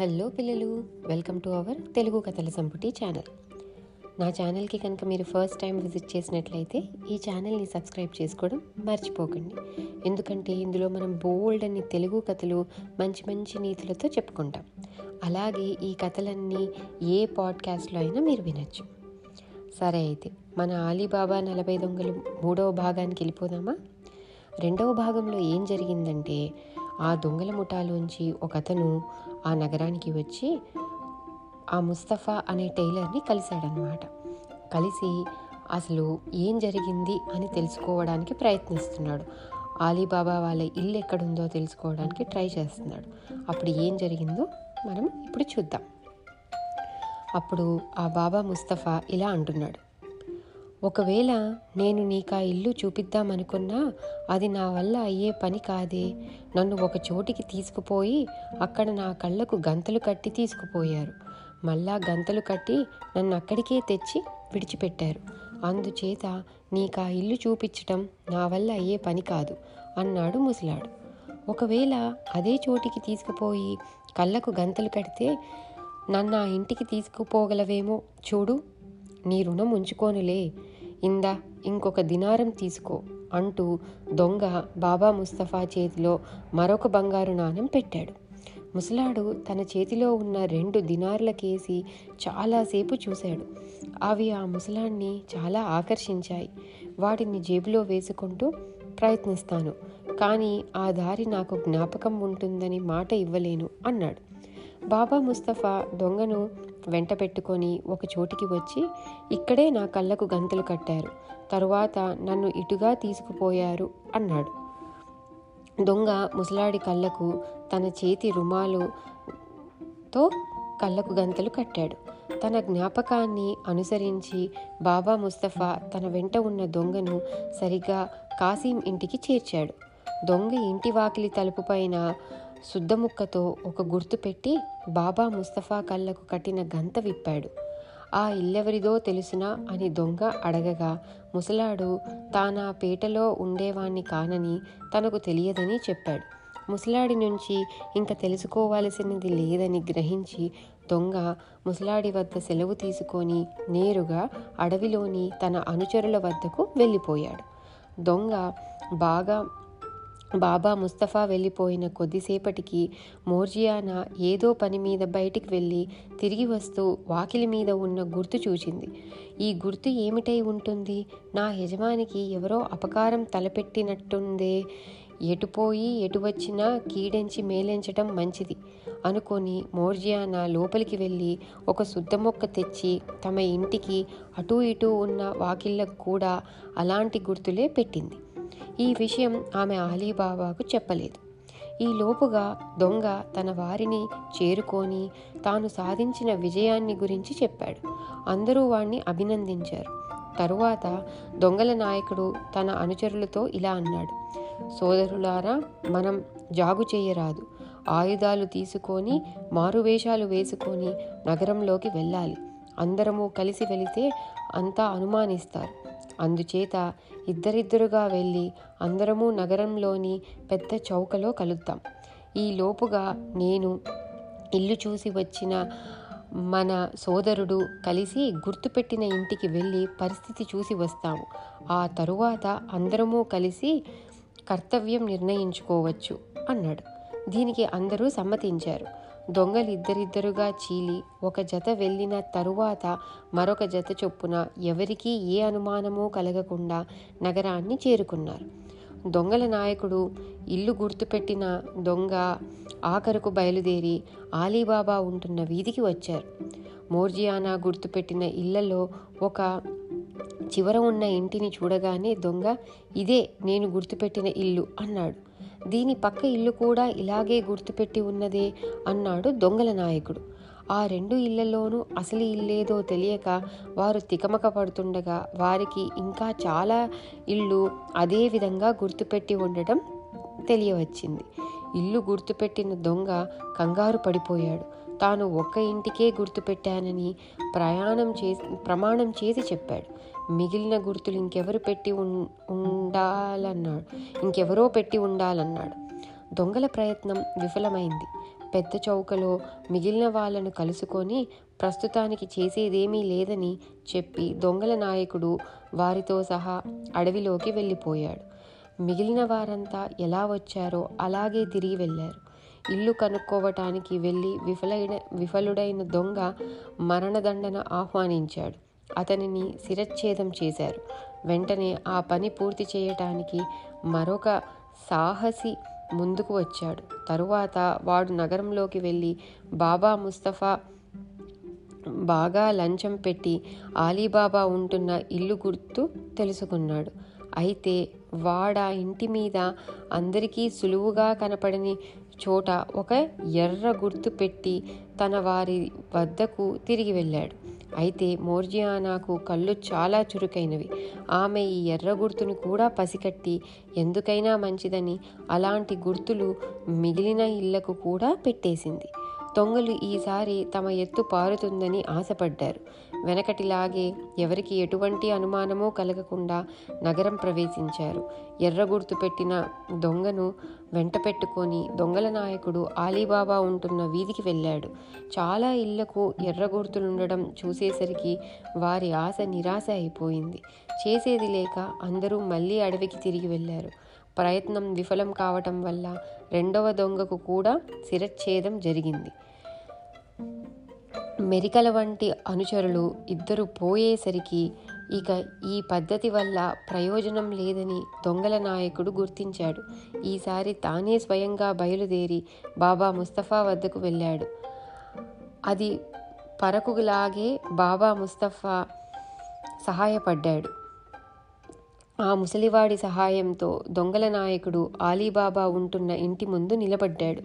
Hello పిల్లలు welcome to our Telugu కథల సంపుటి ఛానల్. నా ఛానల్కి కనుక మీరు ఫస్ట్ టైం విజిట్ చేసినట్లయితే ఈ ఛానల్ని సబ్స్క్రైబ్ చేసుకోవడం మర్చిపోకండి. ఎందుకంటే ఇందులో మనం బోల్డ్ అని తెలుగు కథలు మంచి మంచి నీతులతో చెప్పుకుంటాం. అలాగే ఈ కథలన్నీ ఏ పాడ్కాస్ట్లో అయినా మీరు వినొచ్చు. సరే అయితే మన ఆలీబాబా నలభై దొంగలు మూడవ భాగానికి వెళ్ళిపోదామా? రెండవ భాగంలో ఏం జరిగిందంటే ఆ దొంగల ముఠాలోంచి ఒకతను ఆ నగరానికి వచ్చి ఆ ముస్తఫా అనే టైలర్ని కలిశాడనమాట కలిసి అసలు ఏం జరిగింది అని తెలుసుకోవడానికి ప్రయత్నిస్తున్నాడు. ఆలీబాబా వాళ్ళ ఇల్లు ఎక్కడుందో తెలుసుకోవడానికి ట్రై చేస్తున్నాడు. అప్పుడు ఏం జరిగిందో మనం ఇప్పుడు చూద్దాం. అప్పుడు ఆ బాబా ముస్తఫా ఇలా అంటున్నాడు. ఒకవేళ నేను నీకు ఆ ఇల్లు చూపిద్దామనుకున్నా అది నా వల్ల అయ్యే పని కాదే. నన్ను ఒక చోటికి తీసుకుపోయి అక్కడ నా కళ్ళకు గంతలు కట్టి తీసుకుపోయారు. మళ్ళా గంతలు కట్టి నన్ను అక్కడికే తెచ్చి విడిచిపెట్టారు. అందుచేత నీకు ఆ ఇల్లు చూపించటం నా వల్ల అయ్యే పని కాదు అన్నాడు ముసలాడు. ఒకవేళ అదే చోటికి తీసుకుపోయి కళ్ళకు గంతలు కడితే నన్ను ఆ ఇంటికి తీసుకుపోగలవేమో చూడు నీ రుణం ఉంచుకోనులే. ఇందా ఇంకొక దినారం తీసుకో అంటూ దొంగ బాబా ముస్తఫా చేతిలో మరొక బంగారు నాణెం పెట్టాడు. ముసలాడు తన చేతిలో ఉన్న రెండు దినార్లకేసి చాలాసేపు చూశాడు. అవి ఆ ముసలాన్ని చాలా ఆకర్షించాయి. వాటిని జేబులో వేసుకుంటూ ప్రయత్నిస్తాను కానీ ఆ దారి నాకు జ్ఞాపకం ఉంటుందని మాట ఇవ్వలేను అన్నాడు. బాబా ముస్తఫా దొంగను వెంట పెట్టుకొని ఒక చోటికి వచ్చి ఇక్కడే నా కళ్ళకు గంతులు కట్టారు. తరువాత నన్ను ఇటుగా తీసుకుపోయారు అన్నాడు. దొంగ ముసలాడి కళ్ళకు తన చేతి రుమాలుతో కళ్ళకు గంతలు కట్టాడు. తన జ్ఞాపకాన్ని అనుసరించి బాబా ముస్తఫా తన వెంట ఉన్న దొంగను సరిగా కాసీం ఇంటికి చేర్చాడు. దొంగ ఇంటి వాకిలి తలుపు సుద్దముక్కతో శుద్ధముక్కతో ఒక గుర్తు పెట్టి బాబా ముస్తఫా కళ్ళకు కట్టిన గంత విప్పాడు. ఆ ఇల్లెవరిదో తెలుసునా అని దొంగ అడగగా ముసలాడు తానా పేటలో ఉండేవాణ్ణి కానని తనకు తెలియదని చెప్పాడు. ముసలాడి నుంచి ఇంకా తెలుసుకోవాల్సినది లేదని గ్రహించి దొంగ ముసలాడి వద్ద సెలవు తీసుకొని నేరుగా అడవిలోని తన అనుచరుల వద్దకు వెళ్ళిపోయాడు. దొంగ బాగా బాబా ముస్తఫా వెళ్ళిపోయిన కొద్దిసేపటికి మోర్జియానా ఏదో పని మీద బయటికి వెళ్ళి తిరిగి వస్తూ వాకిలి మీద ఉన్న గుర్తు చూచింది. ఈ గుర్తు ఏమిటై ఉంటుంది? నా యజమానికి ఎవరో అపకారం తలపెట్టినట్టుందే. ఎటుపోయి ఎటు వచ్చినా కీడెంచి మేలెంచటం మంచిది అనుకొని మోర్జియానా లోపలికి వెళ్ళి ఒక శుద్ధ మొక్క తెచ్చి తమ ఇంటికి అటూ ఇటూ ఉన్న వాకిళ్ళకు కూడా అలాంటి గుర్తులే పెట్టింది. ఈ విషయం ఆమె ఆలీబాబాకు చెప్పలేదు. ఈ లోపుగా దొంగ తన వారిని చేరుకొని తాను సాధించిన విజయాన్ని గురించి చెప్పాడు. అందరూ వాణ్ణి అభినందించారు. తరువాత దొంగల నాయకుడు తన అనుచరులతో ఇలా అన్నాడు. సోదరులారా మనం జాగు చేయరాదు. ఆయుధాలు తీసుకొని మారువేషాలు వేసుకొని నగరంలోకి వెళ్ళాలి. అందరము కలిసి వెళితే అంతా అనుమానిస్తారు. అందుచేత ఇద్దరిద్దరుగా వెళ్ళి అందరము నగరంలోని పెద్ద చౌకలో కలుద్దాం. ఈ లోపుగా నేను ఇల్లు చూసి వచ్చిన మన సోదరుడు కలిసి గుర్తుపెట్టిన ఇంటికి వెళ్ళి పరిస్థితి చూసి వస్తాము. ఆ తరువాత అందరము కలిసి కర్తవ్యం నిర్ణయించుకోవచ్చు అన్నాడు. దీనికి అందరూ సమ్మతించారు. దొంగలిద్దరిద్దరుగా చీలి ఒక జత వెళ్ళిన తరువాత మరొక జత చొప్పున ఎవరికీ ఏ అనుమానమూ కలగకుండా నగరాన్ని చేరుకున్నారు. దొంగల నాయకుడు ఇల్లు గుర్తుపెట్టిన దొంగ ఆఖరుకు బయలుదేరి ఆలీబాబా ఉంటున్న వీధికి వచ్చారు. మోర్జియానా గుర్తుపెట్టిన ఇళ్ళలో ఒక చివర ఉన్న ఇంటిని చూడగానే దొంగ ఇదే నేను గుర్తుపెట్టిన ఇల్లు అన్నాడు. దీని పక్క ఇల్లు కూడా ఇలాగే గుర్తుపెట్టి ఉన్నదే అన్నాడు దొంగల నాయకుడు. ఆ రెండు ఇళ్ళలోనూ అసలు ఇల్లేదో తెలియక వారు తికమక పడుతుండగా వారికి ఇంకా చాలా ఇళ్ళు అదే విధంగా గుర్తుపెట్టి ఉండటం తెలియవచ్చింది. ఇల్లు గుర్తుపెట్టిన దొంగ కంగారు పడిపోయాడు. తాను ఒక్క ఇంటికే గుర్తుపెట్టానని ప్రయాణం చేసి ప్రమాణం చేసి చెప్పాడు. మిగిలిన గుర్తులు ఇంకెవరు పెట్టి ఉన్- ఉండాలన్నాడు. ఇంకెవరో పెట్టి ఉండాలన్నాడు. దొంగల ప్రయత్నం విఫలమైంది. పెద్ద చౌకలో మిగిలిన వాళ్ళను కలుసుకొని ప్రస్తుతానికి చేసేదేమీ లేదని చెప్పి దొంగల నాయకుడు వారితో సహా అడవిలోకి వెళ్ళిపోయాడు. మిగిలిన వారంతా ఎలా వచ్చారో అలాగే తిరిగి వెళ్ళారు. ఇల్లు కనుక్కోవటానికి వెళ్ళి విఫలైన విఫలుడైన దొంగ మరణదండన ఆహ్వానించాడు. అతనిని శిరచ్ఛేదం చేశారు. వెంటనే ఆ పని పూర్తి చేయటానికి మరొక సాహసి ముందుకు వచ్చాడు. తరువాత వాడు నగరంలోకి వెళ్ళి బాబా ముస్తఫా బాగా లంచం పెట్టి ఆలీబాబా ఉంటున్న ఇల్లు గుర్తు తెలుసుకున్నాడు. అయితే వాడా ఇంటి మీద అందరికీ సులువుగా కనపడని చోట ఒక ఎర్ర గుర్తు పెట్టి తన వారి వద్దకు తిరిగి వెళ్ళాడు. అయితే మోర్జియానాకు కళ్ళు చాలా చురుకైనవి. ఆమె ఈ ఎర్ర గుర్తును కూడా పసికట్టి ఎందుకైనా మంచిదని అలాంటి గుర్తులు మిగిలిన ఇళ్ళకు కూడా పెట్టేసింది. దొంగలు ఈసారి తమ ఎత్తు పారుతుందని ఆశపడ్డారు. వెనకటిలాగే ఎవరికి ఎటువంటి అనుమానమూ కలగకుండా నగరం ప్రవేశించారు. ఎర్రగుర్తు పెట్టిన దొంగను వెంట పెట్టుకొని దొంగల నాయకుడు ఆలీబాబా ఉంటున్న వీధికి వెళ్ళాడు. చాలా ఇళ్ళకు ఎర్రగుర్తులుండడం చూసేసరికి వారి ఆశ నిరాశ అయిపోయింది. చేసేది లేక అందరూ మళ్ళీ అడవికి తిరిగి వెళ్ళారు. ప్రయత్నం విఫలం కావటం వల్ల రెండవ దొంగకు కూడా శిరచ్ఛేదం జరిగింది. మెరికల వంటి అనుచరులు ఇద్దరు పోయేసరికి ఇక ఈ పద్ధతి వల్ల ప్రయోజనం లేదని దొంగల నాయకుడు గుర్తించాడు. ఈసారి తానే స్వయంగా బయలుదేరి బాబా ముస్తఫా వద్దకు వెళ్ళాడు. అది పరకులాగే బాబా ముస్తఫా సహాయపడ్డాడు. ఆ ముసలివాడి సహాయంతో దొంగల నాయకుడు ఆలీబాబా ఉంటున్న ఇంటి ముందు నిలబడ్డాడు.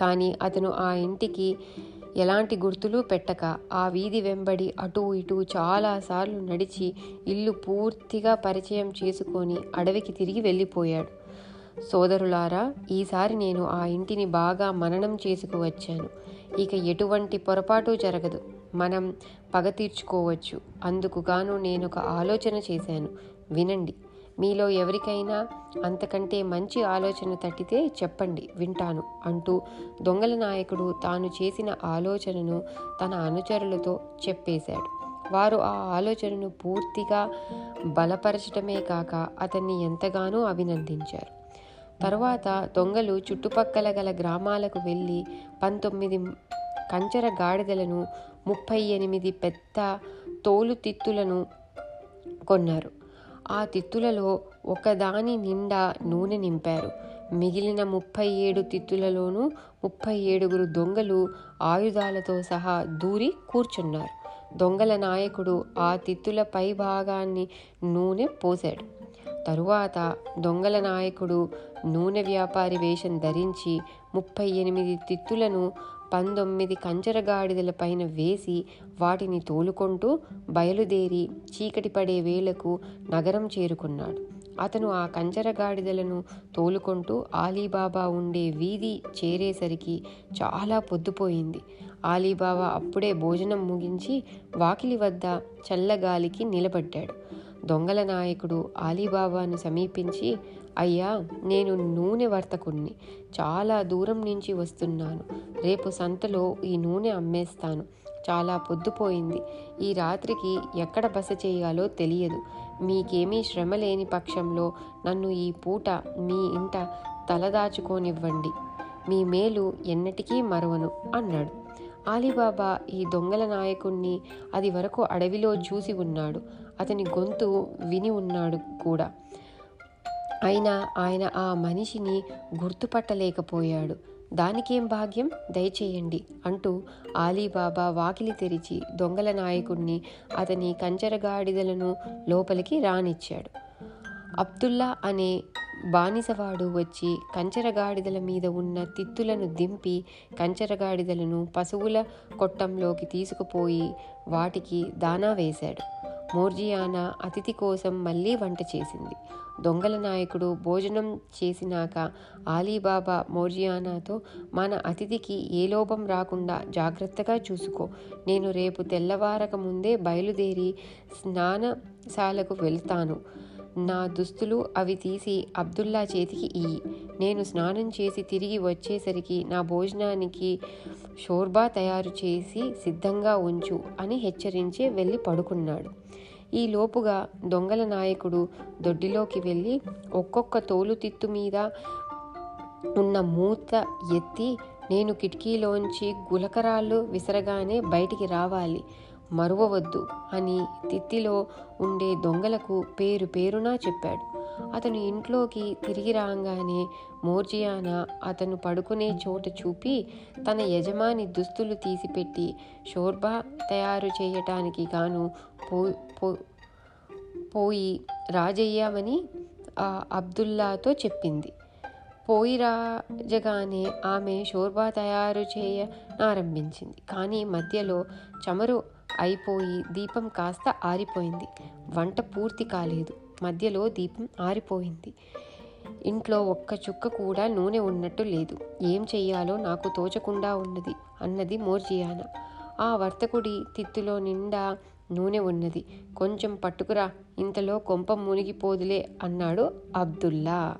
కానీ అతను ఆ ఇంటికి ఎలాంటి గుర్తులు పెట్టక ఆ వీధి వెంబడి అటూ ఇటూ చాలాసార్లు నడిచి ఇల్లు పూర్తిగా పరిచయం చేసుకొని అడవికి తిరిగి వెళ్ళిపోయాడు. సోదరులారా ఈసారి నేను ఆ ఇంటిని బాగా మననం చేసుకువచ్చాను. ఇక ఎటువంటి పొరపాటు జరగదు. మనం పగ తీర్చుకోవచ్చు. అందుకుగాను నేను ఒక ఆలోచన చేశాను. వినండి. మీలో ఎవరికైనా అంతకంటే మంచి ఆలోచన తట్టితే చెప్పండి వింటాను అంటూ దొంగల నాయకుడు తాను చేసిన ఆలోచనను తన అనుచరులతో చెప్పేశాడు. వారు ఆ ఆలోచనను పూర్తిగా బలపరచడమే కాక అతన్ని ఎంతగానో అభినందించారు. తరువాత దొంగలు చుట్టుపక్కల గల గ్రామాలకు వెళ్ళి పంతొమ్మిది కంచర గాడిదలను ముప్పై ఎనిమిది పెద్ద తోలుతిత్తులను కొన్నారు. ఆ తిత్తులలో ఒకదాని నిండా నూనె నింపారు. మిగిలిన ముప్పై ఏడు తిత్తులలోనూ ముప్పై ఏడుగురు దొంగలు ఆయుధాలతో సహా దూరి కూర్చున్నారు. దొంగల నాయకుడు ఆ తిత్తుల పై భాగాన్ని నూనె పోశాడు. తరువాత దొంగల నాయకుడు నూనె వ్యాపారి వేషం ధరించి ముప్పై ఎనిమిది తిత్తులను పంతొమ్మిది కంచరగాడిదల పైన వేసి వాటిని తోలుకుంటూ బయలుదేరి చీకటి పడే వేళకు నగరం చేరుకున్నాడు. అతను ఆ కంచరగాడిదలను తోలుకుంటూ ఆలీబాబా ఉండే వీధి చేరేసరికి చాలా పొద్దుపోయింది. ఆలీబాబా అప్పుడే భోజనం ముగించి వాకిలి వద్ద చల్లగాలికి నిలబడ్డాడు. దొంగల నాయకుడు ఆలీబాబాను సమీపించి అయ్యా నేను నూనె వర్తకుణ్ణి. చాలా దూరం నుంచి వస్తున్నాను. రేపు సంతలో ఈ నూనె అమ్మేస్తాను. చాలా పొద్దుపోయింది. ఈ రాత్రికి ఎక్కడ బస చేయాలో తెలియదు. మీకేమీ శ్రమ లేని పక్షంలో నన్ను ఈ పూట మీ ఇంట తలదాచుకోనివ్వండి మీ మేలు ఎన్నటికీ మరవను అన్నాడు. ఆలీబాబా ఈ దొంగల నాయకుణ్ణి అది వరకు అడవిలో చూసి ఉన్నాడు. అతని గొంతు విని ఉన్నాడు కూడా. అయినా ఆయన ఆ మనిషిని గుర్తుపట్టలేకపోయాడు. దానికేం భాగ్యం? దయచేయండి అంటూ ఆలీబాబా వాకిలి తెరిచి దొంగల నాయకుణ్ణి అతని కంచరగాడిదలను లోపలికి రానిచ్చాడు. అబ్దుల్లా అనే బానిసవాడు వచ్చి కంచరగాడిదల మీద ఉన్న తిత్తులను దింపి కంచరగాడిదలను పశువుల కొట్టంలోకి తీసుకుపోయి వాటికి దానా వేశాడు. మోర్జియానా అతిథి కోసం మళ్ళీ వంట చేసింది. దొంగల నాయకుడు భోజనం చేసినాక ఆలీబాబా మోర్జియానాతో మన అతిథికి ఏ లోపం రాకుండా జాగ్రత్తగా చూసుకో. నేను రేపు తెల్లవారక ముందే బయలుదేరి స్నానశాలకు వెళ్తాను. నా దుస్తులు అవి తీసి అబ్దుల్లా చేతికి ఇయ్యి. నేను స్నానం చేసి తిరిగి వచ్చేసరికి నా భోజనానికి షోర్బా తయారు చేసి సిద్ధంగా ఉంచు అని హెచ్చరించి వెళ్ళి పడుకున్నాడు. ఈ లోపుగా దొంగల నాయకుడు దొడ్డిలోకి వెళ్ళి ఒక్కొక్క తోలుతిత్తు మీద ఉన్న మూత ఎత్తి నేను కిటికీలోంచి గులకరాళ్ళు విసరగానే బయటికి రావాలి. మరువవద్దు అని తిత్తిలో ఉండే దొంగలకు పేరు పేరునా చెప్పాడు. అతను ఇంట్లోకి తిరిగి రాగానే మోర్జియానా అతను పడుకునే చోట చూపి తన యజమాని దుస్తులు తీసిపెట్టి షోర్బా తయారు చేయటానికి గాను పో పో- పోయి రాజయ్యామని ఆ అబ్దుల్లాతో చెప్పింది. పోయి రాజగానే ఆమె షోర్బా తయారు చేయనారంభించింది కానీ మధ్యలో చమురు అయిపోయి దీపం కాస్త ఆరిపోయింది. వంట పూర్తి కాలేదు. మధ్యలో దీపం ఆరిపోయింది. ఇంట్లో ఒక్క చుక్క కూడా నూనె ఉన్నట్టు లేదు. ఏం చెయ్యాలో నాకు తోచకుండా ఉన్నది అన్నది మోర్జియానా. ఆ వర్తకుడి తిత్తులో నిండా నూనె ఉన్నది. కొంచెం పట్టుకురా ఇంతలో కొంప మునిగిపోదులే అన్నాడు అబ్దుల్లా.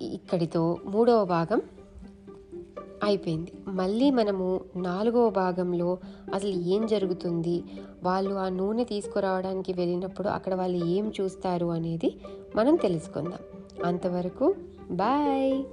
ఇక్కడితో మూడవ భాగం అయిపోయింది. మళ్ళీ మనము నాలుగవ భాగంలో అసలు ఏం జరుగుతుంది? వాళ్ళు ఆ నూనె తీసుకురావడానికి వెళ్ళినప్పుడు అక్కడ వాళ్ళు ఏం చూస్తారు అనేది మనం తెలుసుకుందాం. అంతవరకు బాయ్!